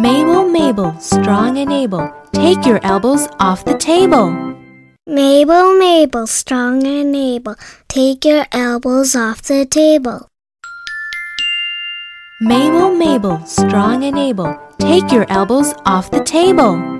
Mabel, Mabel, strong and able, take your elbows off the table. Mabel, Mabel, strong and able, take your elbows off the table. Mabel, Mabel, strong and able, take your elbows off the table.